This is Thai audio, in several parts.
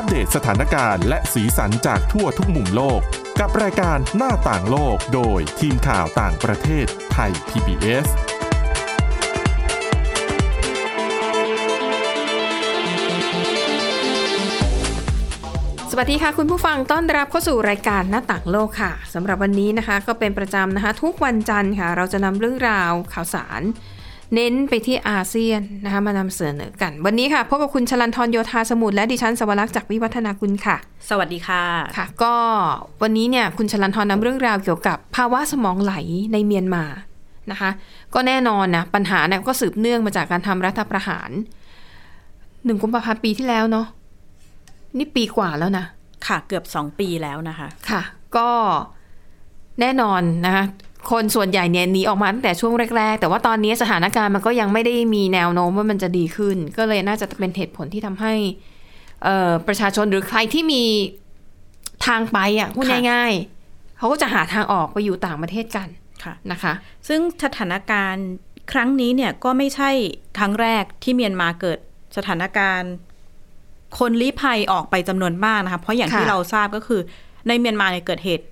อัปเดตสถานการณ์และสีสันจากทั่วทุกมุมโลก กับรายการหน้าต่างโลกโดยทีมข่าวต่างประเทศไทย PBS สวัสดีค่ะคุณผู้ฟังต้อนรับเข้าสู่รายการหน้าต่างโลกค่ะสำหรับวันนี้นะคะ ก็เป็นประจำนะคะ ทุกวันจันทร์ค่ะ เราจะนำเรื่องราวข่าวสาร เน้นไปที่อาเซียนนะคะมานำเสนอกัน วันนี้ค่ะพบกับคุณชลันทรโยธาสมุทรและดิฉันสวรักษ์จากวิวัฒนาคุณค่ะ สวัสดีค่ะค่ะ ก็วันนี้เนี่ยคุณชลันทรนำเรื่องราวเกี่ยวกับภาวะสมองไหลในเมียนมานะคะก็แน่นอนนะปัญหาเนี่ยก็สืบเนื่องมาจากการทำรัฐประหารหนึ่งกุมภาพันธ์ปีที่แล้วเนาะนี่ปีกว่าแล้วนะ ค่ะ เกือบสองปีแล้วนะคะ ค่ะ ก็แน่นอนนะคะ คนส่วนใหญ่เนี่ยหนีออกมาตั้งแต่ช่วงแรก ๆ แต่ว่าตอนนี้สถานการณ์มันก็ยังไม่ได้มีแนวโน้มว่ามันจะดีขึ้น ก็เลยน่าจะเป็นเหตุผลที่ทำให้เอ่อประชาชนหรือใครที่มีทางไปอะพูดค่ะง่ายๆเขาก็จะหาทางออกไปอยู่ต่างประเทศกันค่ะนะคะ ซึ่งสถานการณ์ครั้งนี้เนี่ยก็ไม่ใช่ครั้งแรกที่เมียนมาเกิดสถานการณ์ คนลี้ภัยออกไปจำนวนมากนะคะเพราะอย่างค่ะที่เราทราบก็คือ ในเมียนมาเนี่ยเกิดเหตุ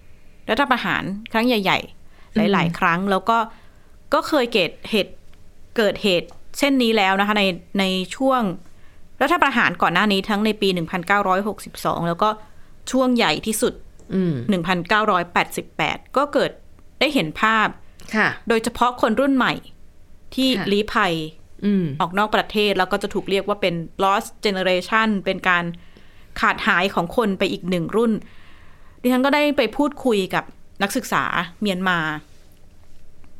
รัฐประหารครั้งใหญ่ ๆ หลาย ๆ ครั้ง แล้วก็ก็เคยเกิดเหตุเกิดเหตุเช่นนี้แล้วนะคะในในช่วงรัฐประหารก่อนหน้านี้ทั้งในปี 1962 แล้วก็ช่วงใหญ่ที่สุดอืม1988 ก็เกิดได้เห็นภาพค่ะโดยเฉพาะคนรุ่นใหม่ที่ค่ะลี้ภัยอืมออกนอกประเทศแล้วก็จะถูกเรียกว่าเป็น lost generation เป็นการขาดหายของคนไปอีกหนึ่งรุ่น ดิฉันก็ได้ไปพูดคุยกับ นักศึกษาเมียนมา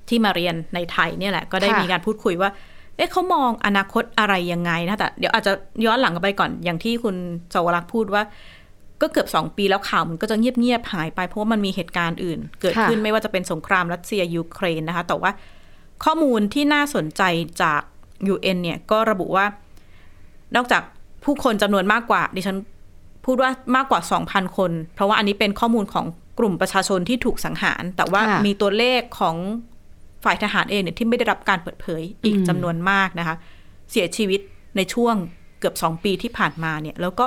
ที่มาเรียนในไทยเนี่ยแหละ ก็ได้มีการพูดคุยว่า เอ๊ะเขามองอนาคตอะไรยังไงนะแต่เดี๋ยวอาจจะย้อนหลังกลับไปก่อนอย่างที่คุณสวรักษ์พูดว่า ก็เกือบสองปีแล้วข่าวมันก็จะเงียบๆหายไปเพราะว่ามันมีเหตุการณ์อื่น เกิดขึ้นไม่ว่าจะเป็นสงครามรัสเซียยูเครนนะคะ แต่ว่าข้อมูลที่น่าสนใจจาก UN เนี่ยก็ระบุว่า นอกจากผู้คนจำนวนมากกว่า ดิฉันพูดว่ามากกว่า 2,000 คน เพราะว่าอันนี้เป็นข้อมูลของ กลุ่มประชาชนที่ถูกสังหาร แต่ว่าค่ะมีตัวเลขของฝ่ายทหารเองเนี่ยที่ไม่ได้รับการเปิดเผยอีกอืมจำนวนมากนะคะ เสียชีวิตในช่วงเกือบ2ปีที่ผ่านมาเนี่ย แล้วก็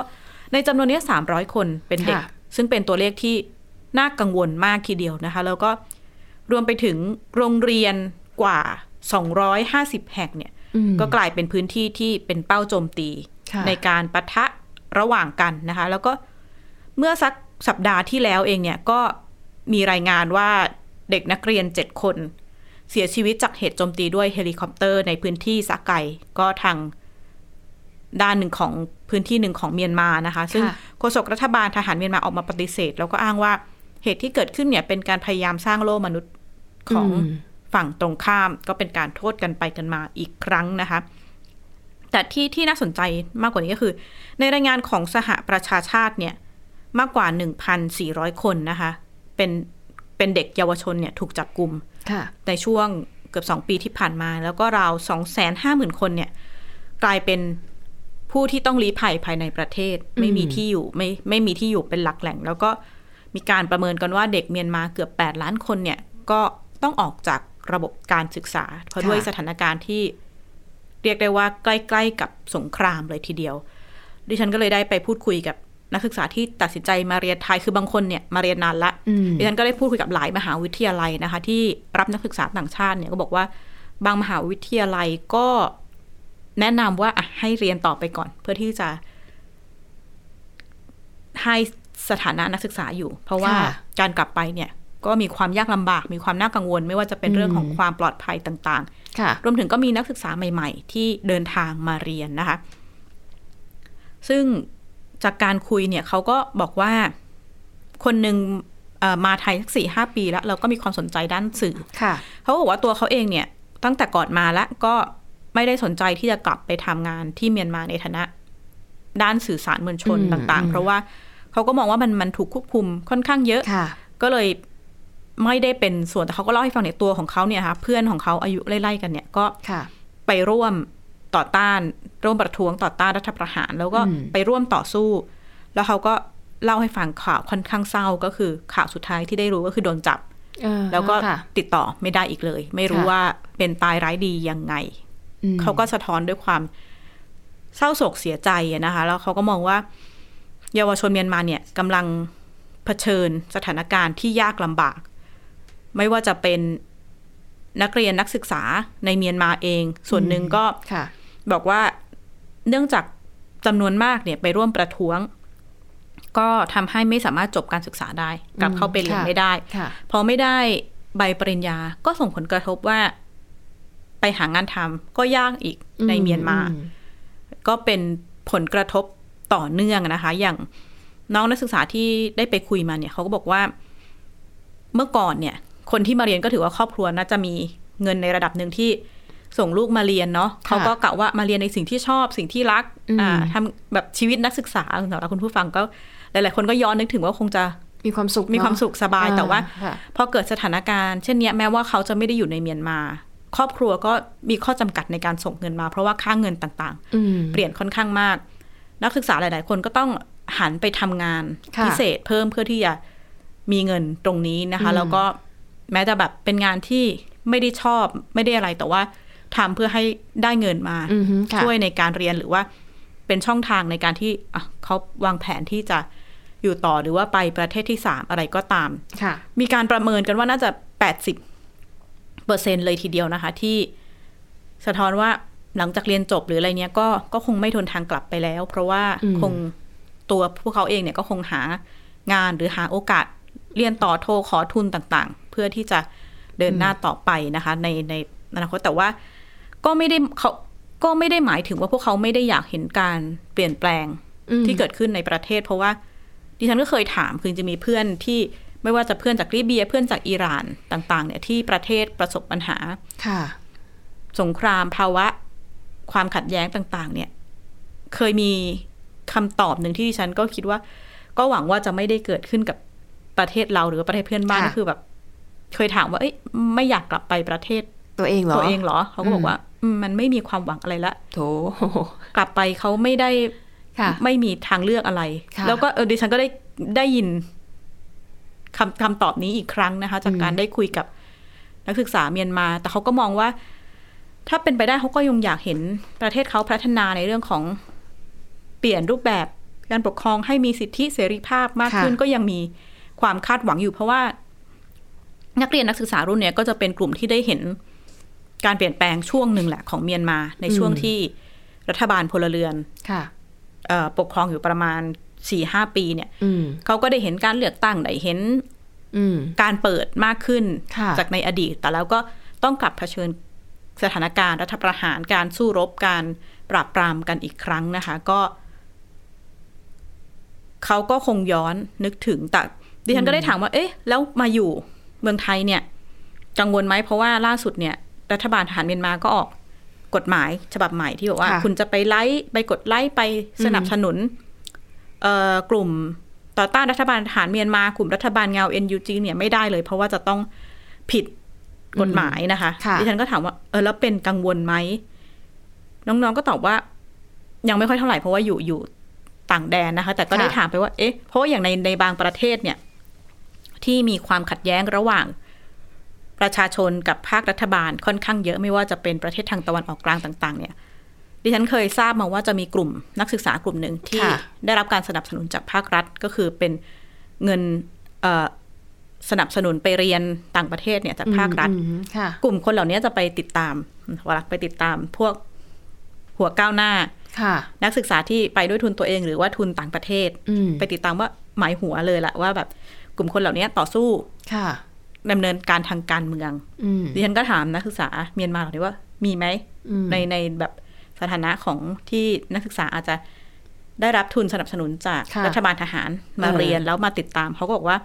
ในจำนวนเนี้ย300คนเป็นเด็กค่ะซึ่งเป็นตัวเลขที่น่ากังวลมากทีเดียวนะคะ แล้วก็รวมไปถึงโรงเรียนกว่า 250 แห่งเนี่ยอืมก็กลายเป็นพื้นที่ที่เป็นเป้าโจมตีค่ะในการปะทะระหว่างกันนะคะ แล้วก็เมื่อสัก สัปดาห์ที่แล้วเองเนี่ยก็มีรายงานว่าเด็กนักเรียนเจ็ดคน เสียชีวิตจากเหตุโจมตีด้วยเฮลิคอปเตอร์ในพื้นที่สะไก่ก็ทางด้านหนึ่งของพื้นที่หนึ่งของเมียนมานะคะ ซึ่งค่ะโฆษกรัฐบาลทหารเมียนมาออกมาปฏิเสธ แล้วก็อ้างว่าเหตุที่เกิดขึ้นเนี่ยเป็นการพยายามสร้างโล่มนุษย์ของอืมฝั่งตรงข้ามก็เป็นการโทษกันไปกันมาอีกครั้งนะคะ แต่ที่ที่น่าสนใจมากกว่านี้ก็คือ ในรายงานของสหประชาชาติเนี่ย มากกว่า 1,400 คนนะคะ เป็นเป็นเด็กเยาวชนเนี่ยถูกจับกลุ่มค่ะในช่วงเกือบสองปีที่ผ่านมา แล้วก็ราวสองแสนห้าหมื่นคนเนี่ยกลายเป็นผู้ที่ต้องลี้ภัยภายในประเทศ ไม่มีที่อยู่ไม่ไม่มีที่อยู่เป็นหลักแหล่ง แล้วก็มีการประเมินกันว่าเด็กเมียนมาเกือบ 8 ล้านคนเนี่ยก็ต้องออกจากระบบการศึกษา เพราะค่ะด้วยสถานการณ์ที่เรียกได้ว่าใกล้ ๆ กับสงครามเลยทีเดียว ดิฉันก็เลยได้ไปพูดคุยกับ นักศึกษาที่ตัดสินใจมาเรียนไทยคือบางคนเนี่ยมาเรียนนานละอืมดิฉันก็ได้พูดคุยกับหลายมหาวิทยาลัยนะคะ ที่รับนักศึกษาต่างชาติเนี่ยก็บอกว่า บางมหาวิทยาลัยก็แนะนำว่าอะให้เรียนต่อไปก่อน เพื่อที่จะ ให้สถานะนักศึกษาอยู่ เพราะว่าค่ะการกลับไปเนี่ย ก็มีความยากลำบาก มีความน่ากังวล ไม่ว่าจะเป็นเรื่องของความปลอดภัยต่างค่ะๆรวมถึงก็มีนักศึกษาใหม่ ๆ ที่เดินทางมาเรียนนะคะ ซึ่ง จากการคุยเนี่ยเขาก็บอกว่าคนหนึ่งเอ่อมาไทยสักสี่ห้าปีแล้ว เราก็มีความสนใจด้านสื่อค่ะเขาบอกว่าตัวเขาเองเนี่ย ตั้งแต่ก่อนมาแล้วก็ไม่ได้สนใจที่จะกลับไปทำงานที่เมียนมาในฐานะ ด้านสื่อสารมวลชนอืมต่างอืๆมเพราะว่าเขาก็มองว่ามันมันถูกควบคุมค่อนข้างเยอะค่ะก็เลยไม่ได้เป็นส่วนแต่เขาก็เล่าให้ฟังเนี่ยตัวของเขาเนี่ยนะคะเพื่อนของเขาอายุไล่ๆกันเนี่ยก็ค่ะไปร่วม ต่อต้านร่วมประท้วงต่อต้านรัฐประหาร แล้วก็อืมไปร่วมต่อสู้ แล้วเขาก็เล่าให้ฟังข่าวค่อนข้างเศร้าก็คือข่าวสุดท้ายที่ได้รู้ก็คือโดนจับเออแล้วก็ค่ะติดต่อไม่ได้อีกเลย ไม่รู้ค่ะว่าเป็นตายร้ายดียังไงอืมเขาก็สะท้อนด้วยความเศร้าโศกเสียใจอะนะคะ แล้วเขาก็มองว่า เยาวชนเมียนมาเนี่ยกำลังเผชิญสถานการณ์ที่ยากลำบาก ไม่ว่าจะเป็นนักเรียนนักศึกษาในเมียนมาเอง ส่วนหนึ่งก็ค่ะ บอกว่าเนื่องจากจำนวนมากเนี่ยไปร่วมประท้วง ก็ทำให้ไม่สามารถจบการศึกษาได้ กลับเข้าไปเรียนค่ะไม่ได้ค่ะพอไม่ได้ใบปริญญาก็ส่งผลกระทบว่า ไปหางานทำก็ยากอีกในเมียนมาอืก็เป็นผลกระทบต่อเนื่องนะคะ อย่างน้องนักศึกษาที่ได้ไปคุยมาเนี่ยเขาก็บอกว่าเมื่อก่อนเนี่ย คนที่มาเรียนก็ถือว่าครอบครัวน่าจะมีเงินในระดับหนึ่งที่ ส่งลูกมาเรียนเนาะเขาก็กะว่ามาเรียนในสิ่งที่ชอบสิ่งที่รักอ่าทำแบบชีวิตนักศึกษาสำหรับคุณผู้ฟังก็หลาย ๆ คนก็ย้อนนึกถึงว่าคงจะมีความสุขมีความสุขสบายเนอะแต่ว่าค่ะพอเกิดสถานการณ์เช่นเนี้ยแม้ว่าเขาจะไม่ได้อยู่ในเมียนมา ครอบครัวก็มีข้อจำกัดในการส่งเงินมา เพราะว่าค่าเงินต่างอืมๆเปลี่ยนค่อนข้างมาก นักศึกษาหลาย ๆ คนก็ต้องหันไปทำงานค่ะพิเศษเพิ่มเพื่อที่จะมีเงินตรงนี้นะคะอืมแล้วก็แม้จะแบบเป็นงานที่ไม่ได้ชอบไม่ได้อะไรแต่ว่า ทำเพื่อให้ได้เงินมาอือฮึค่ะช่วยในการเรียนหรือว่าเป็นช่องทางในการที่อะเขาวางแผนที่จะอยู่ต่อหรือว่าไปประเทศที่สามอะไรก็ตามค่ะมีการประเมินกันว่าน่าจะแปดสิบเปอร์เซ็นเลยทีเดียวนะคะ ที่สะท้อนว่าหลังจากเรียนจบหรืออะไรเนี้ยก็ก็คงไม่ทนทางกลับไปแล้ว เพราะว่าอืมคงตัวพวกเขาเองเนี่ยก็คงหางานหรือหาโอกาสเรียนต่อโทขอทุนต่างๆ เพื่อที่จะเดินหน้าต่อไปนะคะ ในในอนาคตแต่ว่า ก็ไม่ได้เขาก็ไม่ได้หมายถึงว่าพวกเขาไม่ได้อยากเห็นการเปลี่ยนแปลงอืมที่เกิดขึ้นในประเทศ เพราะว่าดิฉันก็เคยถามคือจะมีเพื่อนที่ไม่ว่าจะเพื่อนจากลิเบียเพื่อนจากอิหร่านต่าง ๆ เนี่ยที่ประเทศประสบปัญหาค่ะ สงครามภาวะ ความขัดแย้งต่าง ๆ เนี่ย เคยมีคำตอบหนึ่งที่ดิฉันก็คิดว่า ก็หวังว่าจะไม่ได้เกิดขึ้นกับประเทศเราหรือว่าประเทศเพื่อนบ้านค่ะก็คือแบบ เคยถามว่าเอ้ยไม่อยากกลับไปประเทศตัวเองเหรอตัวเองเหรอเขาก็บออืกมว่าอื มมันไม่มีความหวังอะไรละโถกลับไปเขาไม่ได้ค่ะไม่มีทางเลือกอะไรค่ะแล้วก็เออดิฉันก็ได้ได้ยินคำคำตอบนี้อีกครั้งนะคะ จากการได้คุยกับนักศึกษาเมียนมา แต่เขาก็มองว่า ถ้าเป็นไปได้เขาก็ยังอยากเห็นประเทศเขาพัฒนาในเรื่องของเปลี่ยนรูปแบบการปกครองให้มีสิทธิเสรีภาพมากค่ะขึ้นก็ยังมีความคาดหวังอยู่เพราะว่า นักเรียนนักศึกษารุ่นเนี้ยก็จะเป็นกลุ่มที่ได้เห็น การเปลี่ยนแปลงช่วงหนึ่งแหละของเมียนมา ในช่วงที่รัฐบาลพลเรือนค่ะเอ่อปกครองอยู่ประมาณสี่ห้าปีเนี่ยอืมเขาก็ได้เห็นการเลือกตั้งได้เห็นอืมการเปิดมากขึ้นค่ะจากในอดีต แต่แล้วก็ต้องกลับเผชิญสถานการณ์รัฐประหารการสู้รบการปราบปรามกันอีกครั้งนะคะ ก็เขาก็คงย้อนนึกถึงแต่ดิฉันก็ได้ถามว่า เอ๊ะ แล้วมาอยู่เมืองไทยเนี่ย กังวลไหมเพราะว่าล่าสุดเนี่ย รัฐบาลทหารเมียนมาก็ออกกฎหมายฉบับใหม่ที่บอกว่าค่ะคุณจะไปไลค์ไปกดไลค์ไปสนับสนุนเอ่อกลุ่มต่อต้านรัฐบาลทหารเมียนมากลุ่มรัฐบาลเงา NUG เนี่ยไม่ได้เลย เพราะว่าจะต้องผิดกฎหมายนะคะค่ะดิฉันก็ถามว่าเออแล้วเป็นกังวลไหมน้องๆก็ตอบว่า ยังไม่ค่อยเท่าไหร่เพราะว่าอยู่อยู่ต่างแดนนะคะ แต่ก็ได้ถามไปว่า เอ๊ะเพราะว่าอย่างในในบางประเทศเนี่ย ที่มีความขัดแย้งระหว่าง ประชาชนกับภาครัฐบาลค่อนข้างเยอะไม่ว่าจะเป็นประเทศทางตะวันออกกลางต่าง ๆ เนี่ยดิฉันเคยทราบมาว่าจะมีกลุ่มนักศึกษากลุ่มหนึ่งที่ค่ะได้รับการสนับสนุนจากภาครัฐก็คือเป็นเงินเอ่อสนับสนุนไปเรียนต่างประเทศเนี่ยจากภาครัฐอืมค่ะกลุ่มคนเหล่านี้จะไปติดตามเวลาไปติดตามพวกหัวก้าวหน้าค่ะนักศึกษาที่ไปด้วยทุนตัวเองหรือว่าทุนต่างประเทศอืมไปติดตามว่าหมายหัวเลยแหละว่าแบบกลุ่มคนเหล่านี้ต่อสู้ค่ะ ดำเนินการทางการเมืองอืมดิฉันก็ถามนักศึกษาเมียนมาเหล่านี้ว่ามีไหมอืมในในแบบสถานะของที่นักศึกษาอาจจะได้รับทุนสนับสนุนจากค่ะรัฐบาลทหารมาเออเรียนแล้วมาติดตาม เขาก็บอกว่า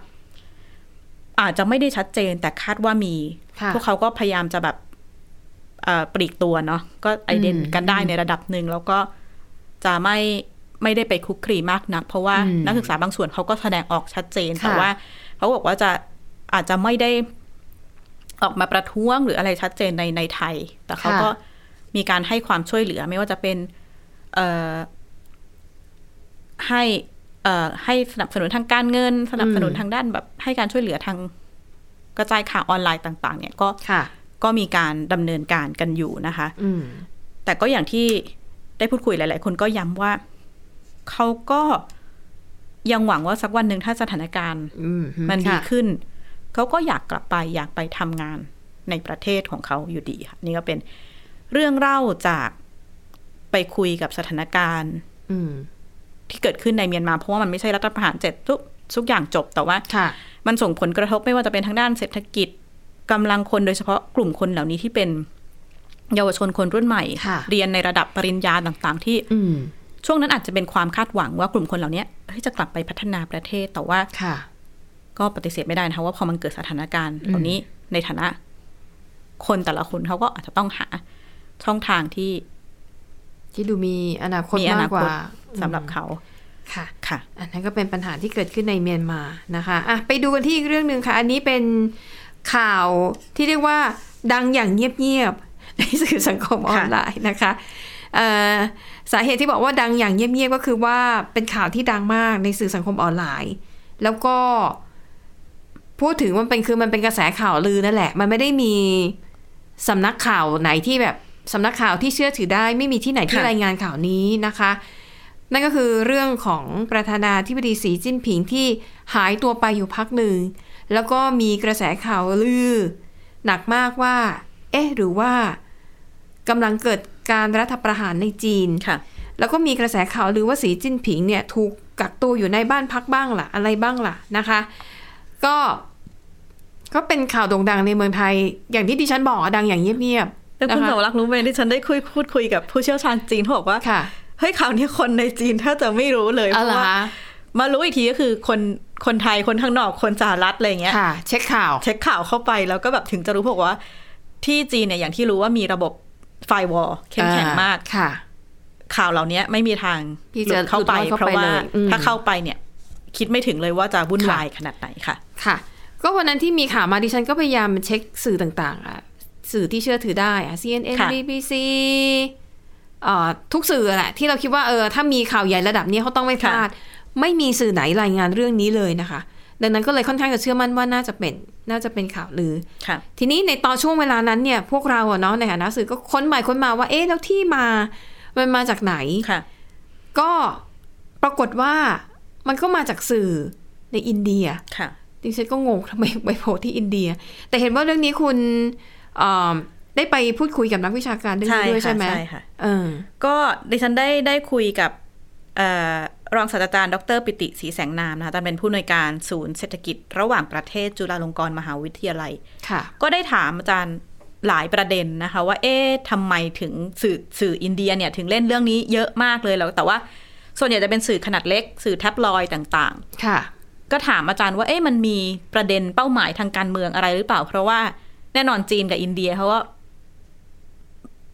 อาจจะไม่ได้ชัดเจนแต่คาดว่ามีค่ะพวกเขาก็พยายามจะแบบเอ่อปลีกตัวเนาะก็ไอเดนอืมกันได้ในระดับหนึ่งแล้วก็จะไม่ไม่ได้ไปคุกคลีมากนัก เพราะว่าอืมนักศึกษาบางส่วนเขาก็แสดงออกชัดเจนค่ะแต่ว่า เขาบอกว่าจะ อาจจะไม่ได้ออกมาประท้วงหรืออะไรชัดเจนในในไทย แต่เขาก็มีการให้ความช่วยเหลือไม่ว่าจะเป็นเอ่อให้เอ่อให้สนับสนุนทางการเงิน สนับสนุนทางด้านแบบให้การช่วยเหลือทางกระจายข่าวออนไลน์ต่าง ๆ เนี่ยก็ค่ะก็มีการดำเนินการกันอยู่นะคะอืมแต่ก็อย่างที่ได้พูดคุยหลาย ๆ คนก็ย้ำว่าเขาก็ยังหวังว่าสักวันหนึ่งถ้าสถานการณ์อืมมันดีค่ะขึ้น เขาก็อยากกลับไปอยากไปทำงานในประเทศของเขาอยู่ดีค่ะนี่ก็เป็นเรื่องเล่าจากไปคุยกับสถานการณ์อืมที่เกิดขึ้นในเมียนมาเพราะว่ามันไม่ใช่รัฐประหารเสร็จทุกทุกอย่างจบแต่ว่าค่ะมันส่งผลกระทบไม่ว่าจะเป็นทางด้านเศรษฐกิจกำลังคนโดยเฉพาะกลุ่มคนเหล่านี้ที่เป็นเยาวชนคนรุ่นใหม่ค่ะเรียนในระดับปริญญาต่างๆ ที่อืมช่วงนั้นอาจจะเป็นความคาดหวังว่ากลุ่มคนเหล่านี้เฮ้ยจะกลับไปพัฒนาประเทศแต่ว่าค่ะ ก็ปฏิเสธไม่ได้นะคะว่าพอมันเกิดสถานการณ์เหล่านี้ในฐานะ คนแต่ละคนเขาก็อาจจะต้องหาช่องทางที่ ที่ดูมีอนาคตมีอมานาคกกตว่าสำหรับเขาค่ะ ค่ะ อันนั้นก็เป็นปัญหาที่เกิดขึ้นในเมียนมานะคะอะไปดูกันที่อีกเรื่องหนึ่งค่ะ อันนี้เป็นข่าวที่เรียกว่าดังอย่างเงียบๆในสื่อสังคมออนไลน์นะคะเอ่อสาเหตุที่บอกว่าดังอย่างเงียบๆก็คือว่าเป็นข่าวที่ดังมากในสื่อสังคมออนไลน์ แล้วก็ พูดถึงมันเป็นคือมันเป็นกระแสข่าวลือนั่นแหละ มันไม่ได้มีสำนักข่าวไหนที่แบบสำนักข่าวที่เชื่อถือได้ ไม่มีที่ไหนที่ค่ะรายงานข่าวนี้นะคะ นั่นก็คือเรื่องของประธานาธิบดีสีจิ้นผิงที่หายตัวไปอยู่พักหนึ่ง แล้วก็มีกระแสข่าวลือ หนักมากว่า เอ๊ะ หรือว่ากำลังเกิดการรัฐประหารในจีนค่ะ แล้วก็มีกระแสข่าวลือว่าสีจิ้นผิงเนี่ยถูกกักตัวอยู่ในบ้านพักบ้างล่ะ อะไรบ้างล่ะนะคะ ก็ก็เป็นข่าวโด่งดังในเมืองไทย อย่างที่ดิฉันบอกอะดังอย่างเงียบๆแล้วคุณนะสาคะวรักษ์รู้ไหมที่ฉันได้คุยพูดคุยกับผู้เชี่ยวชาญจีนเขาบอกว่าค่ะเฮ้ยข่าวนี้คนในจีนถ้าจะไม่รู้เลยเพเอาราะเหรอว่าคะมารู้อีกทีก็คือคนคนไทยคนข้างนอกคนสหรัฐอะไรอย่างเงี้ยค่ะเช็คข่าว เช็คข่าวเข้าไปแล้วก็แบบถึงจะรู้บอกว่า ที่จีนเนี่ยอย่างที่รู้ว่ามีระบบไฟวอลเข้มแข็งมากค่ะ ข่าวเหล่านี้ไม่มีทางที่หลุจะดเข้าไปหลุดเข้าเพราะไปว่าเลยอืมถ้าเข้าไปเนี่ย คิดไม่ถึงเลยว่าจะวุ่นค่ะวายขนาดไหนค่ะ ค่ะ ก็วันนั้นที่มีข่าวมาดิฉันก็พยายามเช็คสื่อต่างๆอะสื่อที่เชื่อถือได้อะ CNN ค่ะ BBC เอ่อทุกสื่อแหละ ที่เราคิดว่าเออถ้ามีข่าวใหญ่ระดับนี้เขาต้องไม่พลาด ไม่มีสื่อไหนรายงานเรื่องนี้เลยนะคะ ดังนั้นก็เลยค่อนข้างจะเชื่อมั่นว่าน่าจะเป็นน่าจะเป็นข่าวลือค่ะทีนี้ในตอนช่วงเวลานั้นเนี่ย พวกเราอะเนาะในฐานะสื่อก็ค้นไปค้นมาว่าเอ๊ะแล้วที่มา มันมาจากไหนค่ะก็ปรากฏว่ามันก็มาจากสื่อในอินเดียค่ะ ดิฉันก็งงทำไมไปโผล่ที่อินเดีย แต่เห็นว่าเรื่องนี้คุณเอ่อได้ไปพูดคุยกับนักวิชาการเรื่องนี้ด้วยใช่ใช่ไหมค่ะใช่ค่ะเออก็ดิฉันได้ได้คุยกับเอ่อรองศาสตราจารย์ ดร ปิติศรีแสงนามนะคะท่านเป็นผู้อำนวยการศูนย์เศรษฐกิจ ระหว่างประเทศจุฬาลงกรณ์มหาวิทยาลัยค่ะก็ได้ถามอาจารย์หลายประเด็นนะคะ ว่าเอ๊ะทำไมถึงสื่อสื่ออินเดียเนี่ยถึงเล่นเรื่องนี้เยอะมากเลยแล้วแต่ว่า ส่วนใหญ่จะเป็นสื่อขนาดเล็ก สื่อแท็บลอยด์ต่างค่ะๆ ก็ถามอาจารย์ว่าเอ๊ะมันมีประเด็นเป้าหมายทางการเมืองอะไรหรือเปล่า เพราะว่าแน่นอนจีนกับอินเดียเขาว่า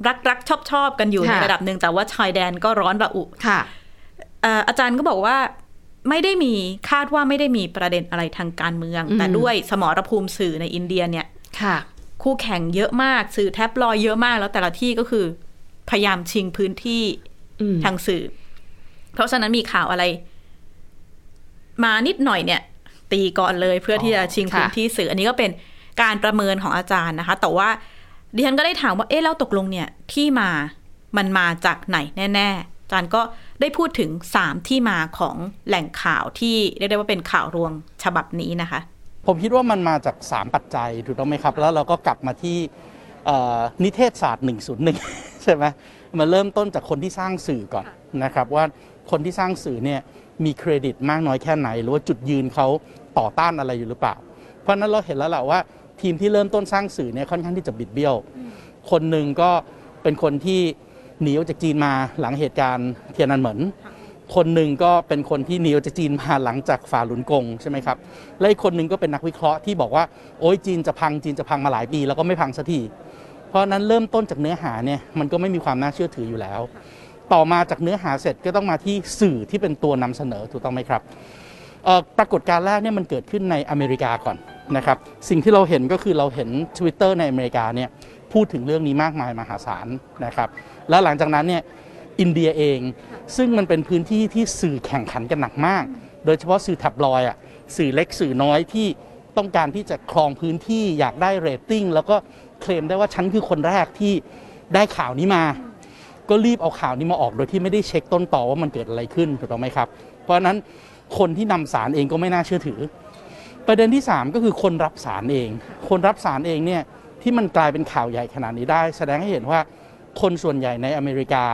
รักรักชอบชอบกันอยู่ในค่ะระดับหนึ่งแต่ว่าชายแดนก็ร้อนระอุค่ะเอ่ออาจารย์ก็บอกว่าไม่ได้มีคาดว่าไม่ได้มีประเด็นอะไรทางการเมืองอืมแต่ด้วยสมรภูมิสื่อในอินเดียเนี่ยค่ะ คู่แข่งเยอะมากสื่อแท็บลอยด์เยอะมากแล้วแต่ละที่ก็คือ พยายามชิงพื้นที่อืมทางสื่อ เพราะฉะนั้นมีข่าวอะไร มานิดหน่อยเนี่ย ตีก่อนเลยเพื่อที่จะชิงค่ะพื้นที่สื่อ อันนี้ก็เป็นการประเมินของอาจารย์นะคะ แต่ว่าดิฉันก็ได้ถามว่าเอ๊ะแล้วตกลงเนี่ยที่มามันมาจากไหนแน่ๆอาจารย์ก็ได้พูดถึงสามที่มาของแหล่งข่าวที่เรียกได้ว่าเป็นข่าวรวงฉบับนี้นะคะ ผมคิดว่ามันมาจาก 3 ปัจจัยถูกต้องไหมครับ แล้วเราก็กลับมาที่เอ่อนิเทศศาสตร์ 101 ใช่ไหมมาเริ่มต้นจากคนที่สร้างสื่อก่อนนะครับว่าคนที่สร้างสื่อเนี่ย มีเครดิตมากน้อยแค่ไหน หรือว่าจุดยืนเขาต่อต้านอะไรอยู่หรือเปล่า เพราะนั้นเราเห็นแล้วแหละว่าทีมที่เริ่มต้นสร้างสื่อเนี่ยค่อนข้างที่จะบิดเบี้ยว คนหนึ่งก็เป็นคนที่หนีออกจากจีนมาหลังเหตุการณ์เทียนนันเหมินคนหนึ่งก็เป็นคนที่หนีออกจากจีนมาหลังจากฝ่าหลุนกงใช่ไหมครับและอีกคนหนึ่งก็เป็นนักวิเคราะห์ที่บอกว่าโอ้ยจีนจะพังจีนจะพังมาหลายปี แล้วก็ไม่พังสักทีเพราะนั้นเริ่มต้นจากเนื้อหาเนี่ยมันก็ไม่มีความน่าเชื่อถืออยู่แล้ว ต่อมาจากเนื้อหาเสร็จก็ต้องมาที่สื่อที่เป็นตัวนำเสนอถูกต้องไหมครับปรากฏการณ์แรกเนี่ยมันเกิดขึ้นในอเมริกาก่อนนะครับสิ่งที่เราเห็นก็คือเราเห็น Twitter ในอเมริกาเนี่ยพูดถึงเรื่องนี้มากมายมหาศาลนะครับแล้วหลังจากนั้นเนี่ยอินเดียเอง ซึ่งมันเป็นพื้นที่ที่สื่อแข่งขันกันหนักมาก โดยเฉพาะสื่อแท็บลอยด์อะสื่อเล็กสื่อน้อยที่ต้องการที่จะครองพื้นที่อยากได้เรตติ้งแล้วก็เคลมได้ว่าฉันคือคนแรกที่ได้ข่าวนี้มา ก็รีบเอาข่าวนี้มาออกโดยที่ไม่ได้เช็คต้นตอว่ามันเกิดอะไรขึ้นถูกต้องไหมครับ เพราะฉะนั้นคนที่นำสารเองก็ไม่น่าเชื่อถือ ประเด็นที่ 3 ก็คือคนรับสารเอง คนรับสารเองเนี่ยที่มันกลายเป็นข่าวใหญ่ขนาดนี้ได้ แสดงให้เห็นว่าคนส่วนใหญ่ในอเมริกา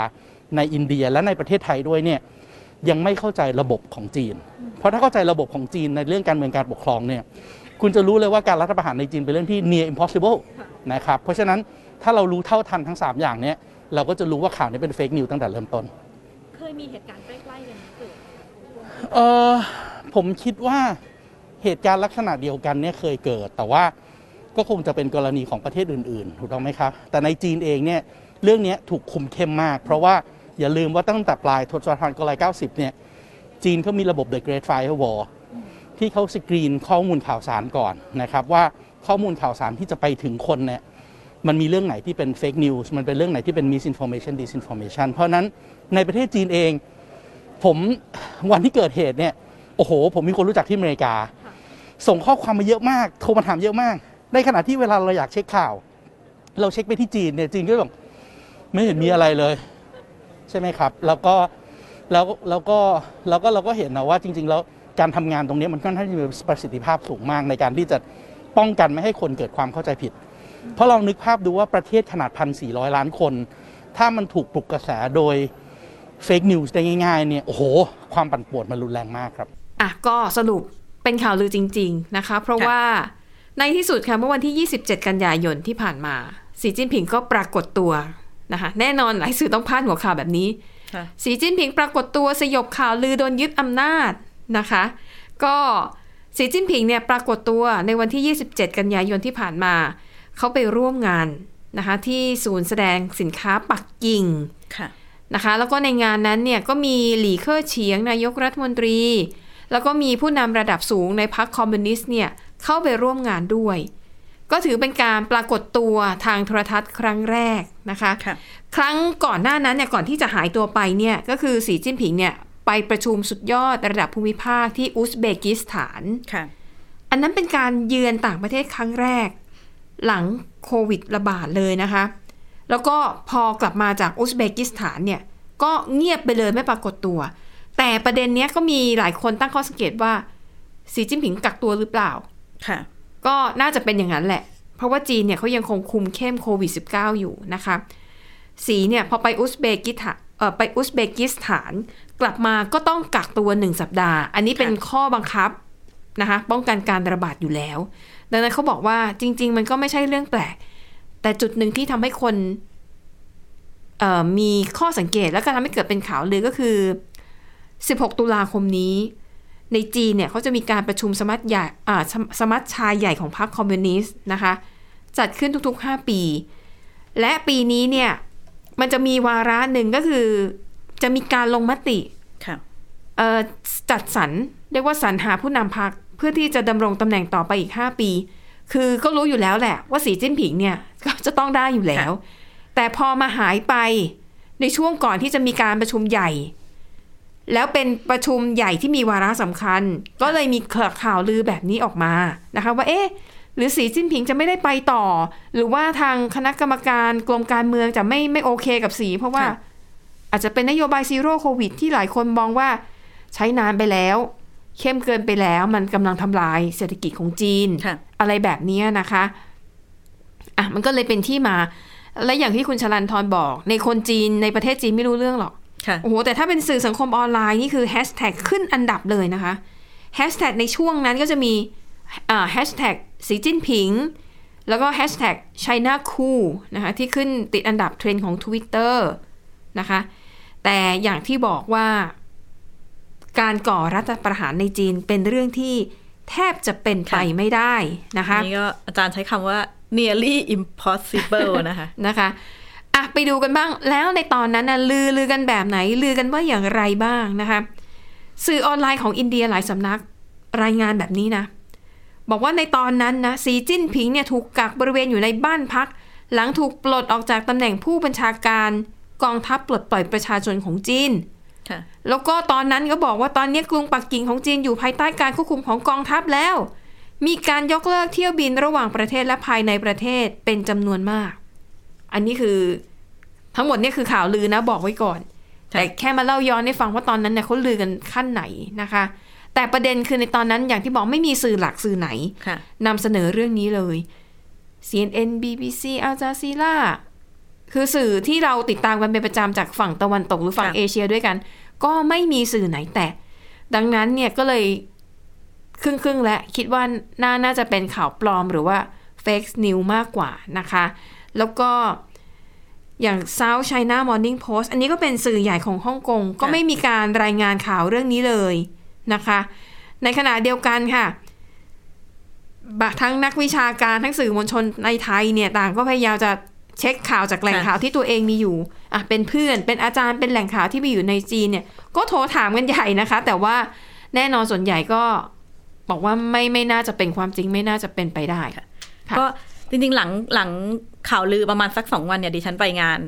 ในอินเดียและในประเทศไทยด้วยเนี่ยยังไม่เข้าใจระบบของจีน เพราะถ้าเข้าใจระบบของจีนในเรื่องการเมืองการปกครองเนี่ยคุณจะรู้เลยว่าการรัฐประหารในจีนเป็นเรื่องที่ near impossible นะครับเพราะฉะนั้นถ้าเรารู้เท่าทันทั้ง 3 อย่างเนี้ย เราก็จะรู้ว่าข่าวนี้เป็นเฟกนิวตั้งแต่เริ่มต้น เคยมีเหตุการณ์ใกล้ๆกันเกิดเออผมคิดว่าเหตุการณ์ลักษณะเดียวกันเนี่ยเคยเกิด แต่ว่าก็คงจะเป็นกรณีของประเทศอื่นๆ ถูกต้องไหมครับ แต่ในจีนเองเนี่ยเรื่องนี้ถูกคุมเข้มมาก เพราะว่าอย่าลืมว่าตั้งแต่ปลายทศวรรษ1990 เนี่ยจีนเขามีระบบ The Great Firewall ที่เขาสกรีนข้อมูลข่าวสารก่อนนะครับว่าข้อมูลข่าวสารที่จะไปถึงคนเนี่ย มันมีเรื่องไหนที่เป็น fake news มันเป็นเรื่องไหนที่เป็น misinformation disinformation เพราะนั้นในประเทศจีนเอง ผมวันที่เกิดเหตุเนี่ยโอ้โห ผมมีคนรู้จักที่อเมริกา ส่งข้อความมาเยอะมาก โทรมาถามเยอะมาก ในขณะที่เวลาเราอยากเช็คข่าว เราเช็คไปที่จีนเนี่ยจีนก็บอกไม่เห็นมีอะไรเลย ใช่ไหมครับ แล้วก็แล้วแล้วก็แล้วก็เราก็เห็นนะว่าจริง ๆ แล้วการทำงานตรงนี้มันค่อนข้างจะมีประสิทธิภาพสูงมากในการที่จะป้องกันไม่ให้คนเกิดความเข้าใจผิด เพราะลองนึกภาพดูว่าประเทศขนาดพันสี่ร้อยล้านคน ถ้ามันถูกปลุกกระแสโดยเฟกนิวส์ได้ง่ายๆเนี่ยโอ้โห ความปั่นป่วนมันรุนแรงมากครับอะก็สรุปเป็นข่าวลือจริง ๆนะคะ เพราะค่ะว่าในที่สุดค่ะเมื่อวันที่ 27 กันยายนที่ผ่านมา สีจิ้นผิงก็ปรากฏตัวนะคะแน่นอนหลายสื่อต้องพาดหัวข่าวแบบนี้ค่ะสีจิ้นผิงปรากฏตัวสยบข่าวลือโดนยึดอำนาจนะคะ ก็สีจิ้นผิงเนี่ยปรากฏตัวในวันที่ 27 กันยายนที่ผ่านมา เขาไปร่วมงานนะคะที่ศูนย์แสดงสินค้าปักกิ่งค่ะนะคะแล้วก็ในงานนั้นเนี่ยก็มีหลีเค่อเฉียงนายกรัฐมนตรี แล้วก็มีผู้นำระดับสูงในพรรคคอมมิวนิสต์เนี่ยเข้าไปร่วมงานด้วย ก็ถือเป็นการปรากฏตัวทางโทรทัศน์ครั้งแรกนะคะค่ะครั้งก่อนหน้านั้นเนี่ยก่อนที่จะหายตัวไปเนี่ยก็คือสีจิ้นผิงเนี่ยไปประชุมสุดยอดระดับภูมิภาคที่อุซเบกิสถานค่ะอันนั้นเป็นการเยือนต่างประเทศครั้งแรก หลังโควิดระบาดเลยนะคะ แล้วก็พอกลับมาจากอุซเบกิสถานเนี่ย ก็เงียบไปเลยไม่ปรากฏตัว แต่ประเด็นเนี้ยก็มีหลายคนตั้งข้อสังเกตว่า สีจิ้นผิงกักตัวหรือเปล่า ค่ะ ก็น่าจะเป็นอย่างนั้นแหละ เพราะว่าจีนเนี่ยเขายังคงคุมเข้มโควิด -19 อยู่นะคะ สีเนี่ยพอไปอุซเบกิสถานเออไปอุซเบกิสถาน กลับมาก็ต้องกักตัวหนึ่งสัปดาห์ อันนี้เป็นค่ะข้อบังคับนะคะ ป้องกันการระบาดอยู่แล้ว ดังนั้นเขาบอกว่าจริง ๆ มันก็ไม่ใช่เรื่องแปลก แต่จุดหนึ่งที่ทำให้คนเอ่อมีข้อสังเกตแล้วก็ทำให้เกิดเป็นข่าวลือก็คือ 16 ตุลาคมนี้ ในจีนเนี่ยเขาจะมีการประชุมสมัชใหญ่อ่าสมสมัชชาใหญ่ของพรรคคอมมิวนิสต์นะคะ จัดขึ้นทุก ๆ 5 ปี และปีนี้เนี่ยมันจะมีวาระหนึ่งก็คือจะมีการลงมติค่ะเอ่อจัดสรรเรียกว่าสรรหาผู้นำพรรค เพื่อที่จะดำรงตำแหน่งต่อไปอีก 5 ปี คือก็รู้อยู่แล้วแหละ ว่าสีจิ้นผิงเนี่ยก็จะต้องได้อยู่แล้ว แต่พอมาหายไปในช่วงก่อนที่จะมีการประชุมใหญ่ แล้วเป็นประชุมใหญ่ที่มีวาระสำคัญ ก็เลยมีข่าวลือแบบนี้ออกมานะคะ ว่าเอ๊ะหรือสีจิ้นผิงจะไม่ได้ไปต่อ หรือว่าทางคณะกรรมการกรมการเมืองจะไม่ไม่โอเคกับสี เพราะว่าค่ะอาจจะเป็นนโยบายซีโร่โควิดที่หลายคนมองว่าใช้นานไปแล้ว เข้มเกินไปแล้วมันกำลังทำลายเศรษฐกิจของจีนค่ะอะไรแบบนี้นะคะอะมันก็เลยเป็นที่มา และอย่างที่คุณชลันทรบอก ในคนจีนในประเทศจีนไม่รู้เรื่องหรอกค่ะโอ้โหแต่ถ้าเป็นสื่อสังคมออนไลน์นี่คือแฮชแท็กขึ้นอันดับเลยนะคะแฮชแท็กในช่วงนั้นก็จะมีอ่าแฮชแท็กสีจิ้นผิง แล้วก็แฮชแท็ก China Coup นะคะที่ขึ้นติดอันดับเทรนด์ของ Twitter นะคะแต่อย่างที่บอกว่า การก่อรัฐประหารในจีนเป็นเรื่องที่แทบจะเป็นไปค่ะไม่ได้นะคะนี่ก็อาจารย์ใช้คำว่า nearly impossible นะคะนะคะอะไปดูกันบ้างแล้วในตอนนั้นนะลือลือกันแบบไหน ลือกันว่าอย่างไรบ้างนะคะสื่อออนไลน์ของอินเดียหลายสำนักรายงานแบบนี้นะ บอกว่าในตอนนั้นนะสีจิ้นผิงเนี่ยถูกกักบริเวณอยู่ในบ้านพัก หลังถูกปลดออกจากตำแหน่งผู้บัญชาการกองทัพปลดปล่อยประชาชนของจีนค่ะ แล้วก็ตอนนั้นก็บอกว่าตอนนี้กรุงปักกิ่งของจีนอยู่ภายใต้การควบคุมของกองทัพแล้ว มีการยกเลิกเที่ยวบินระหว่างประเทศและภายในประเทศเป็นจำนวนมาก อันนี้คือทั้งหมดเนี่ยคือข่าวลือนะบอกไว้ก่อนค่ะแต่แค่มาเล่าย้อนให้ฟังว่าตอนนั้นเนี่ยเขาลือกันขั้นไหนนะคะ แต่ประเด็นคือในตอนนั้นอย่างที่บอกไม่มีสื่อหลักสื่อไหนค่ะนำเสนอเรื่องนี้เลย CNN BBC Al Jazeera คือสื่อที่เราติดตามกันเป็นประจำจากฝั่งตะวันตกหรือฝั่งเอเชียด้วยกัน ก็ไม่มีสื่อไหนแตะดังนั้นเนี่ยก็เลยครึ่งครึ่งๆและคิดว่าน่าน่าจะเป็นข่าวปลอมหรือว่า fake news มากกว่านะคะ แล้วก็อย่าง South China Morning Post อันนี้ก็เป็นสื่อใหญ่ของฮ่องกง ก็ไม่มีการรายงานข่าวเรื่องนี้เลยนะคะ ในขณะเดียวกันค่ะ ทั้งนักวิชาการทั้งสื่อมวลชนในไทยเนี่ย ต่างก็พยายามจะ เช็คข่าวจากแหล่งค่ะข่าวที่ตัวเองมีอยู่อะเป็นเพื่อนเป็นอาจารย์เป็นแหล่งข่าวที่มีอยู่ในจีนเนี่ย ก็โทรถามกันใหญ่นะคะ แต่ว่าแน่นอนส่วนใหญ่ก็บอกว่าไม่ไม่น่าจะเป็นความจริงไม่น่าจะเป็นไปได้ค่ะก็จริงๆหลังหลังข่าวลือประมาณสักสองวันเนี่ยดิฉันไปงาน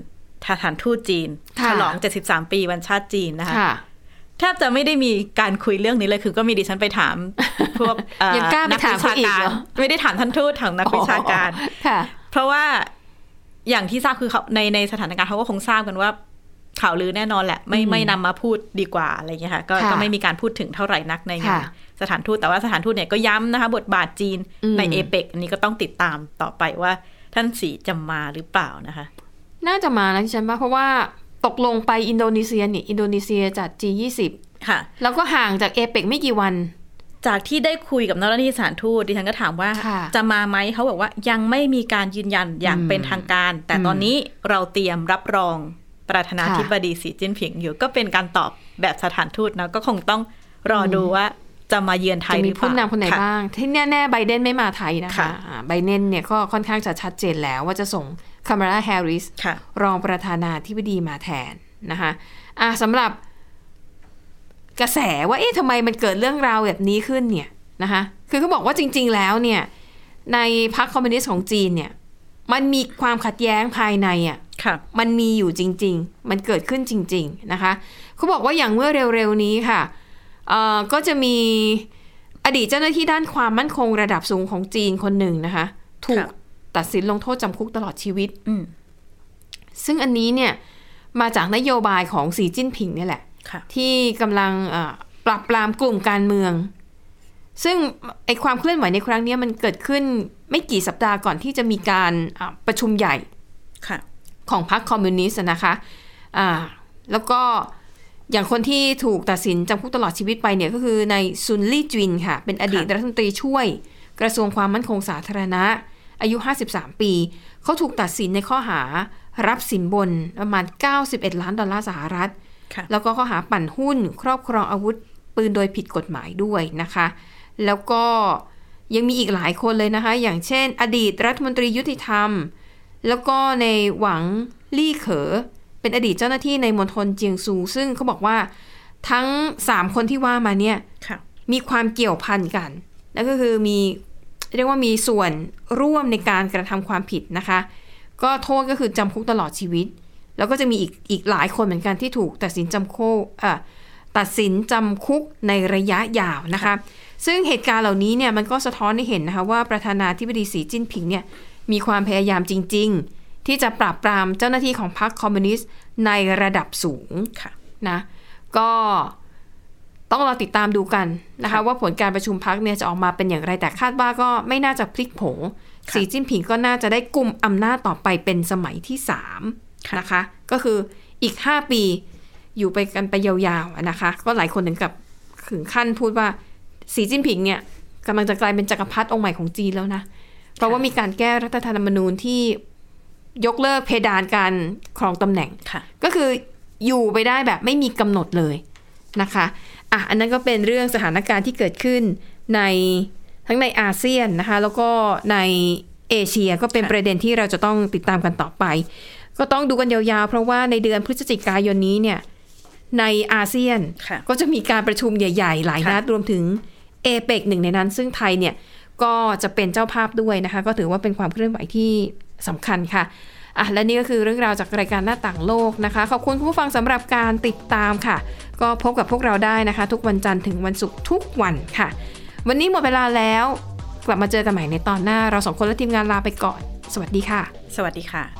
สถานทูตจีนค่ะฉลอง 73 ปีวันชาติจีนนะคะค่ะแทบจะไม่ได้มีการคุยเรื่องนี้เลยคือก็มีดิฉันไปถามพวกเอ่อยังกล้าไปถามเขาอีกเหรอไม่ได้ถามท่านทูตถามนักวิชาการค่ะเพราะว่า อย่างที่ทราบคือเขาในในสถานการณ์เขาก็คงทราบกันว่า ข่าวลือแน่นอนแหละ ไม่อืมไม่นำมาพูดดีกว่าอะไรอย่างเงี้ยค่ะก็ค่ะก็ไม่มีการพูดถึงเท่าไหร่นักในงานค่ะสถานทูตแต่ว่าสถานทูตเนี่ยก็ย้ำนะคะ บทบาทจีนอืมในเอเปกอันนี้ก็ต้องติดตามต่อไปว่าท่านสีจะมาหรือเปล่านะคะ น่าจะมานะที่ฉันว่าเพราะว่าตกลงไปอินโดนีเซียเนี่ยอินโดนีเซียจัด G20 ค่ะ แล้วก็ห่างจากเอเปกไม่กี่วัน จากที่ได้คุยกับนักที่สถานทูตดิฉันก็ถามว่าค่ะจะมาไหมเขาบอกว่ายังไม่มีการยืนยันอย่างอืมเป็นทางการ แต่ตอนนี้เราเตรียมรับรองประธานาธิบดีสีจิ้นผิงอยู่ก็เป็นการตอบแบบสถานทูตนะก็คงต้องรอดูว่าจะมาเยือนไทยจะหมีรือเปผู้ล่านำคนไหนค่ะบ้าง ที่แน่ๆไบเดนไม่มาไทยนะคะค่ะอ่าไบเดนเนี่ยก็ค่อนข้างจะชัดเจนแล้วว่าจะส่งคามาราแฮร์ริสค่ะรองประธานาธิบดีมาแทนนะคะอะสำหรับ กระแสว่าเอ๊ะทำไมมันเกิดเรื่องราวแบบนี้ขึ้นเนี่ยนะคะคือเขาบอกว่าจริง ๆ แล้วเนี่ยในพรรคคอมมิวนิสต์ของจีนเนี่ยมันมีความขัดแย้งภายในอะค่ะมันมีอยู่จริง ๆ มันเกิดขึ้นจริง ๆนะคะเขาบอกว่าอย่างเมื่อเร็วๆนี้ค่ะเอ่อก็จะมีอดีตเจ้าหน้าที่ด้านความมั่นคงระดับสูงของจีนคนหนึ่งนะคะ ถูกค่ะตัดสินลงโทษจำคุกตลอดชีวิตอืมซึ่งอันนี้เนี่ยมาจากนโยบายของสีจิ้นผิงเนี่ยแหละค่ะ ที่กำลังเอ่อปรับปรามกลุ่มการเมือง ซึ่งไอความเคลื่อนไหวในครั้งเนี้ยมันเกิดขึ้นไม่กี่สัปดาห์ก่อนที่จะมีการอะประชุมใหญ่ค่ะของพรรคคอมมิวนิสต์นะคะอ่าแล้วก็อย่างคนที่ถูกตัดสินจำคุกตลอดชีวิตไปเนี่ยก็คือในายซุนลี่จินค่ะ เป็นอดีตค่ะรัฐมนตรีช่วย กระทรวงความมั่นคงสาธารณะ อายุ 53 ปี เขาถูกตัดสินในข้อหารับสินบนประมาณ 91 ล้านดอลลาร์สหรัฐค่ะ แล้วก็ข้อหาปั่นหุ้น ครอบครองอาวุธ ปืนโดยผิดกฎหมายด้วยนะคะ แล้วก็ยังมีอีกหลายคนเลยนะคะ อย่างเช่น อดีตรัฐมนตรียุติธรรม แล้วก็ในหวังลี่เขอ เป็นอดีตเจ้าหน้าที่ในมณฑลเจียงซู ซึ่งเขาบอกว่าทั้ง 3 คนที่ว่ามาเนี่ยค่ะมีความเกี่ยวพันกันแล้วก็คือมีเรียกว่ามีส่วนร่วมในการกระทำความผิดนะคะ ก็โทษก็คือจำคุกตลอดชีวิต แล้วก็จะมีอีกอีกหลายคนเหมือนกันที่ถูกตัดสินจำคุกอะตัดสินจำคุกในระยะยาวนะคะ ซึ่งเหตุการณ์เหล่านี้เนี่ยมันก็สะท้อนให้เห็นนะคะว่าประธานาธิบดีสีจิ้นผิงเนี่ยมีความพยายามจริง ๆ ที่จะปราบปรามเจ้าหน้าที่ของพรรคคอมมิวนิสต์ในระดับสูงค่ะนะก็ต้องรอติดตามดูกันนะคะค่ะว่าผลการประชุมพักเนี่ยจะออกมาเป็นอย่างไรแต่คาดว่าก็ไม่น่าจะพลิกโผค่ะสีจิ้นผิงก็น่าจะได้กลุ่มอำนาจต่อไปเป็นสมัยที่สามค่ะ นะคะ ก็คืออีก 5 ปีอยู่ไปกันไปยาวๆอะนะคะ ก็หลายคนถึงกับถึงขั้นพูดว่าสีจิ้นผิงเนี่ยกำลังจะกลายเป็นจักรพรรดิองค์ใหม่ของจีนแล้วนะ เพราะว่ามีการแก้รัฐธรรมนูญที่ยกเลิกเพดานการครองตำแหน่งค่ะก็คืออยู่ไปได้แบบไม่มีกำหนดเลยนะคะอะอันนั้นก็เป็นเรื่องสถานการณ์ที่เกิดขึ้นในทั้งในอาเซียนนะคะ แล้วก็ในเอเชียก็เป็นค่ะประเด็นที่เราจะต้องติดตามกันต่อไป ก็ต้องดูกันยาวๆ เพราะว่าในเดือนพฤศจิกายนนี้เนี่ยในอาเซียนค่ะก็จะมีการประชุมใหญ่ ๆ หลายนัดรวมถึงเอเปกหนึ่งในนั้น ซึ่งไทยเนี่ยก็จะเป็นเจ้าภาพด้วยนะคะ ก็ถือว่าเป็นความเคลื่อนไหวที่สำคัญค่ะอะและนี่ก็คือเรื่องราวจากรายการหน้าต่างโลกนะคะ ขอบคุณคุณผู้ฟังสำหรับการติดตามค่ะ ก็พบกับพวกเราได้นะคะ ทุกวันจันทร์ถึงวันศุกร์ทุกวันค่ะ วันนี้หมดเวลาแล้ว กลับมาเจอกันใหม่ในตอนหน้า เราสองคนและทีมงานลาไปก่อน สวัสดีค่ะ สวัสดีค่ะ